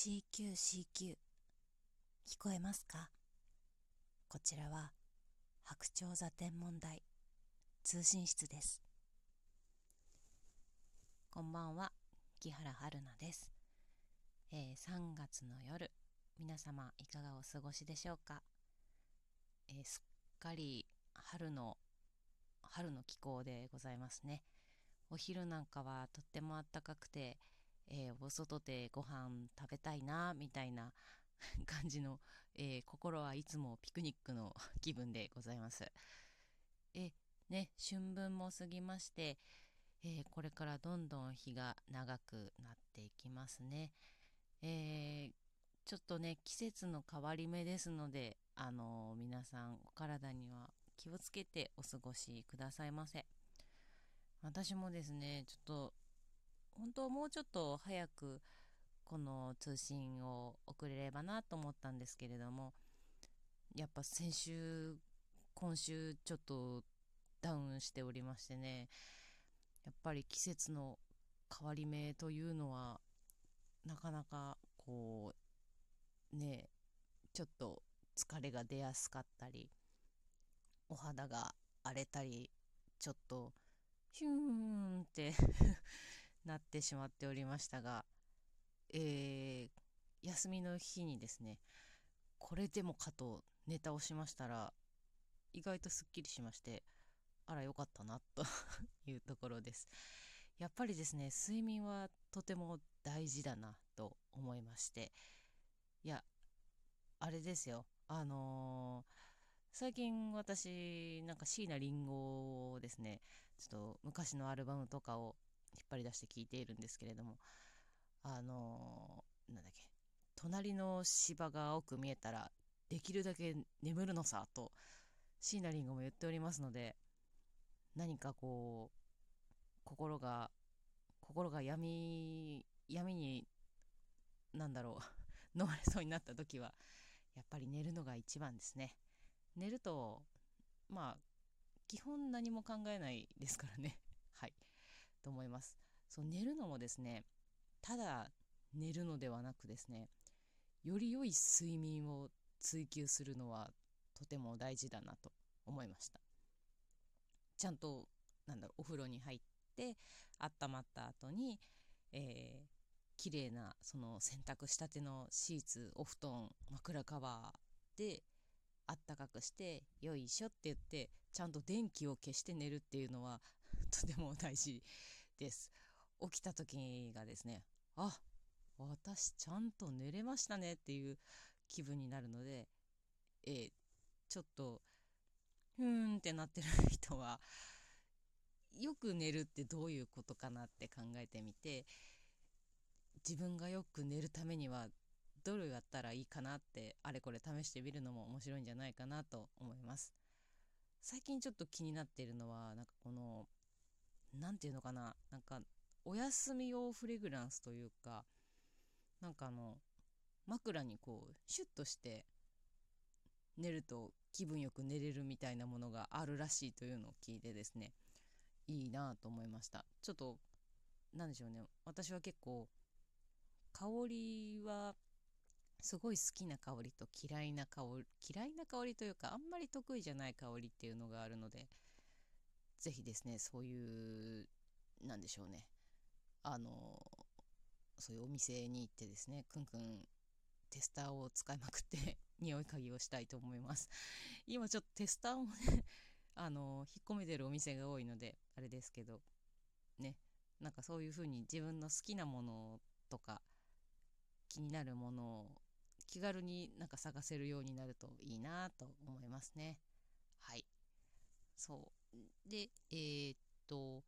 CQCQ 聞こえますか？こちらは白鳥座天文台通信室です。こんばんは木原春菜です、えー、3月の夜皆様いかがお過ごしでしょうか、えー、すっかり春の春の気候でございますね。お昼なんかはとっても暖かくてえー、お外でご飯食べたいなみたいな 感じの、えー、心はいつもピクニックの 気分でございます。えね、春分も過ぎまして、えー、これからどんどん日が長くなっていきますね。えー、ちょっとね、季節の変わり目ですので、あのー、皆さんお体には気をつけてお過ごしくださいませ。私もですね、ちょっと本当もうちょっと早くこの通信を送れればなと思ったんですけれどもやっぱ先週今週ちょっとダウンしておりましてねやっぱり季節の変わり目というのはなかなかこうねちょっと疲れが出やすかったりお肌が荒れたりちょっとヒューンってなってしまっておりましたが、えー、休みの日にですねこれでもかとネタをしましたら意外とすっきりしましてあらよかったなと いうところです。やっぱりですね睡眠はとても大事だなと思いましていやあれですよ。あのー、最近私なんか椎名林檎をですねちょっと昔のアルバムとかを引っ張り出して聞いているんですけれどもあのー、なんだっけ隣の芝が青く見えたらできるだけ眠るのさと椎名林檎も言っておりますので何かこう心が心が闇闇になんだろう 飲まれそうになった時はやっぱり寝るのが一番ですね。寝るとまあ基本何も考えないですからね。と思います。そう寝るのもですねただ寝るのではなくですねより良い睡眠を追求するのはとても大事だなと思いましたちゃんとなんだろうお風呂に入って温まった後に、えー、綺麗なその洗濯したてのシーツお布団枕カバーであったかくしてよいしょって言ってちゃんと電気を消して寝るっていうのはとても大事です。起きた時がですね、あ、私ちゃんと寝れましたねっていう気分になるので、えー、ちょっと、ふーんってなってる人は、よく寝るってどういうことかなって考えてみて、自分がよく寝るためにはどれやったらいいかなってあれこれ試してみるのも面白いんじゃないかなと思います最近ちょっと気になっているのはなんかこの何て言うのかな？なんかお休み用フレグランスというかなんかあの枕にこうシュッとして寝ると気分よく寝れるみたいなものがあるらしいというのを聞いてですねいいなと思いました。ちょっと何でしょうね。私は結構香りはすごい好きな香りと嫌いな香り嫌いな香りというかあんまり得意じゃない香りっていうのがあるのでぜひですねそういうなんでしょうね。あのそういうお店に行ってですねくんくんテスターを使いまくって 匂い嗅ぎをしたいと思います。今ちょっとテスターもね あの引っ込めてるお店が多いのであれですけどねなんかそういう風に自分の好きなものとか気になるものを気軽になんか探せるようになるといいなと思いますね。はい。そう。で、えー、っと、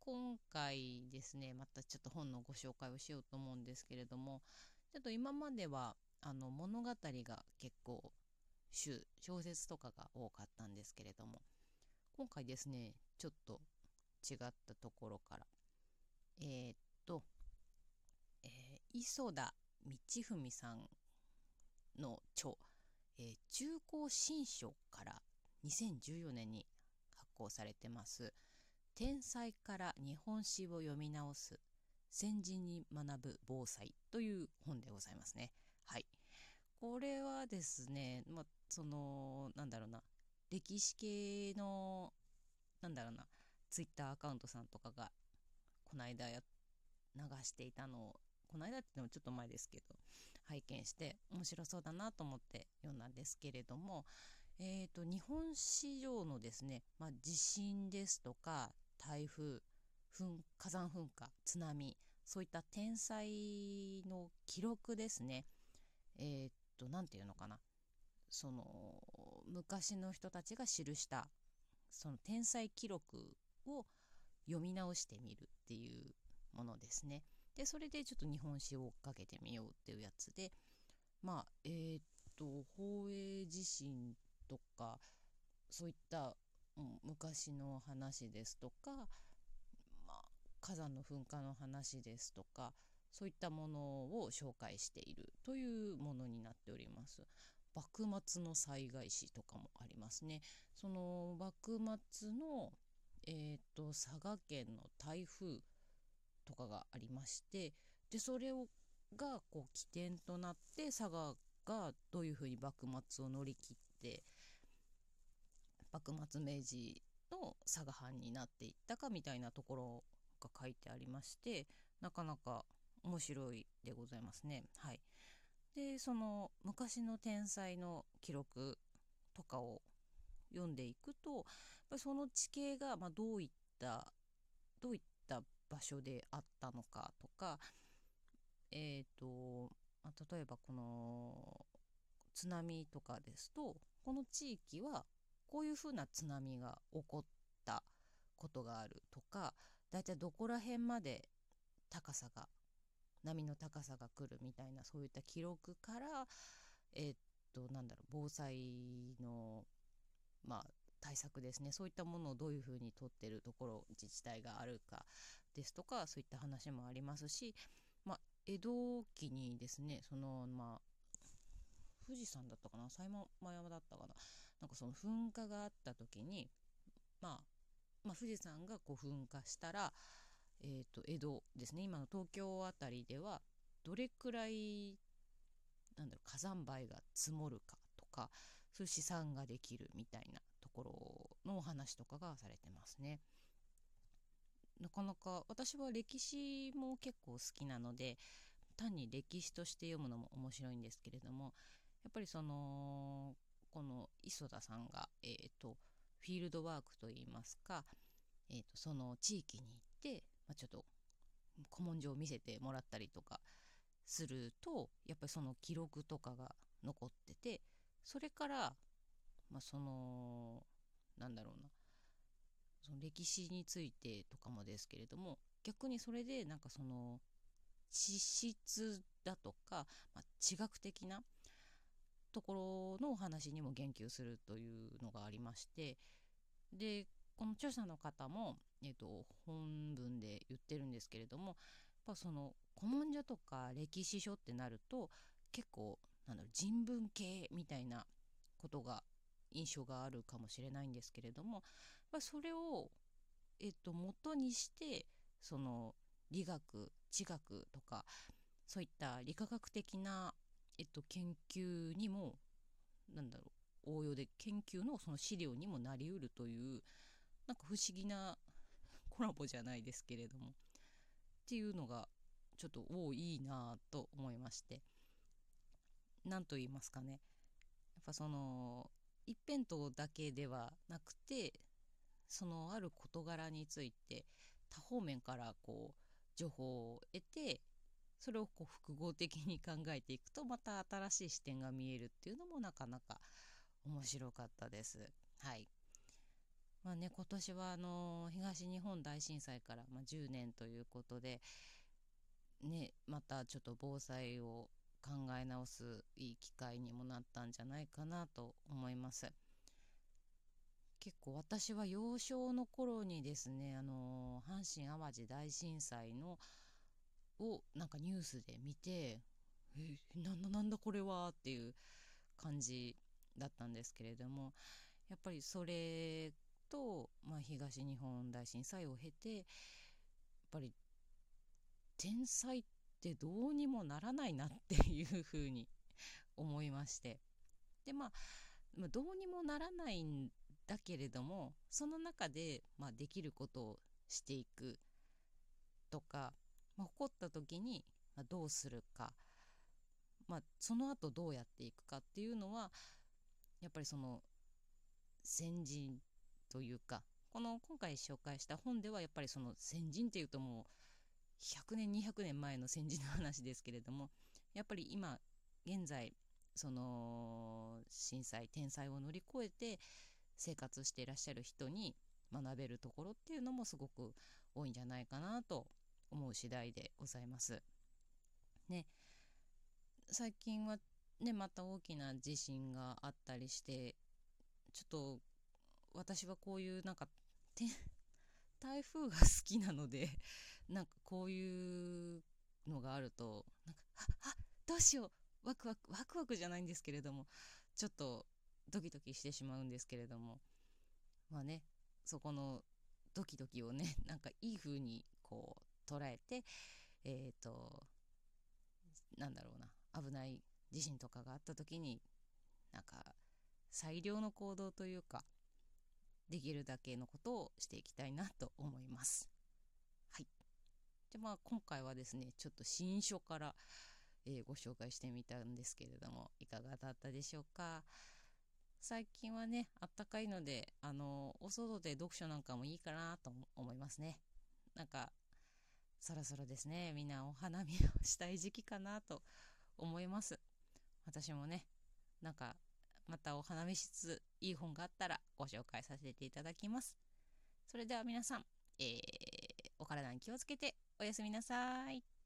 今回ですね、またちょっと本のご紹介をしようと思うんですけれども、ちょっと今まではあの物語が結構主、小説とかが多かったんですけれども、今回ですね、ちょっと違ったところから、えー、っと、えー、磯田道文さんの著、えー、中高新書から2014年に発行されてます。天才から日本史を読み直す。先人に学ぶ防災。という本でございますね。はい。これはですね、ま、その、なんだろうな、歴史系の、なんだろうな、ツイッターアカウントさんとかが、この間や流していたのを、この間って言ってもちょっと前ですけど、拝見して面白そうだなと思って読んだんですけれども、えーと、日本史上のですね、まあ、地震ですとか台風噴火山噴火津波そういった天災の記録ですねえっ、ー、と何て言うのかなその昔の人たちが記したその天災記録を読み直してみるっていうものですね。でそれでちょっと日本史を追っかけてみようっていうやつでまあえっ、と宝永地震とかそういった、うん、昔の話ですとか、まあ、火山の噴火の話ですとかそういったものを紹介しているというものになっております。幕末の災害史とかもありますね。その幕末の、えーと、佐賀県の台風とかがありましてでそれをがこう起点となって佐賀がどういうふうに幕末を乗り切って幕末明治の佐賀藩になっていったかみたいなところが書いてありましてなかなか面白いでございますね。はい、でその昔の天才の記録とかを読んでいくとその地形がまどういったどういった場所であったのかとかえ、ー、と、ま、例えばこの津波とかですとこの地域はこういうふうな津波が起こったことがあるとかだいたいどこら辺まで高さが波の高さが来るみたいなそういった記録からえー、っとなんだろう防災のまあ対策ですね。そういったものをどういうふうにとってるところ自治体があるかですとかそういった話もありますし、まあ、江戸期にですねそのまあ富士山だったかな狭山だったかななんかその噴火があった時に、まあ、まあ富士山がこう噴火したら、えー、と江戸ですね今の東京辺りではどれくらいなんだろう火山灰が積もるかとかそういう試算ができるみたいなところのお話とかがされてますね。なかなか私は歴史も結構好きなので単に歴史として読むのも面白いんですけれどもやっぱりそのこの磯田さんが、えーと、フィールドワークといいますか、えーと、その地域に行って、まあ、ちょっと古文書を見せてもらったりとかするとやっぱりその記録とかが残っててそれから、まあ、そのなんだろうなその歴史についてとかもですけれども逆にそれでなんかその地質だとか、まあ、地学的なところのお話にも言及するというのがありましてでこの著者の方も、えーと、本文で言ってるんですけれどもやっぱその古文書とか歴史書ってなると結構なんだろう人文系みたいなことが印象があるかもしれないんですけれども、まあ、それを、えっと、元にしてその理学地学とかそういった理化学的なえっと、研究にもなんだろう応用で研究のその資料にもなりうるというなんか不思議な コラボじゃないですけれどもっていうのがちょっとおおいいなと思いまして。何と言いますかね。やっぱその一辺倒だけではなくてそのある事柄について多方面からこう情報を得てそれをこう複合的に考えていくとまた新しい視点が見えるっていうのもなかなか面白かったです。はいまあね、今年はあの東日本大震災から、ま、10年ということで、ね、またちょっと防災を考え直すいい機会にもなったんじゃないかなと思います。結構私は幼少の頃にですねあの阪神・淡路大震災のをなんかニュースで見てえなんだなんだこれはっていう感じだったんですけれどもやっぱりそれと、まあ、東日本大震災を経てやっぱり天才ってどうにもならないなっていうふうに思いまして。でまあどうにもならないんだけれどもその中で、まあ、できることをしていくとか、まあ、起こった時にどうするか、まあ、その後どうやっていくかっていうのはやっぱりその先人というかこの今回紹介した本ではやっぱりその先人っていうともう100年200年前の先人の話ですけれどもやっぱり今現在その震災天災を乗り越えて生活していらっしゃる人に学べるところっていうのもすごく多いんじゃないかなと思う次第でございます。ね最近はねまた大きな地震があったりしてちょっと私はこういうなんか 台風が好きなのでなんかこういうのがあるとなんかあどうしようワクワクワクワクじゃないんですけれどもちょっとドキドキしてしまうんですけれどもまあねそこのドキドキをねなんかいい風にこう捉えてえっ、ー、となんだろうな危ない地震とかがあった時になんか最良の行動というかできるだけのことをしていきたいなと思います。はい。でまあ今回はですねちょっと新書から、えー、ご紹介してみたんですけれどもいかがだったでしょうか？最近はねあったかいのであのお外で読書なんかもいいかなと思いますね。なんかそろそろですねみんなお花見をしたい時期かなと思います。私もねなんかまたお花見しつついい本があったらご紹介させていただきます。それでは皆さん、えー、お体に気をつけておやすみなさい。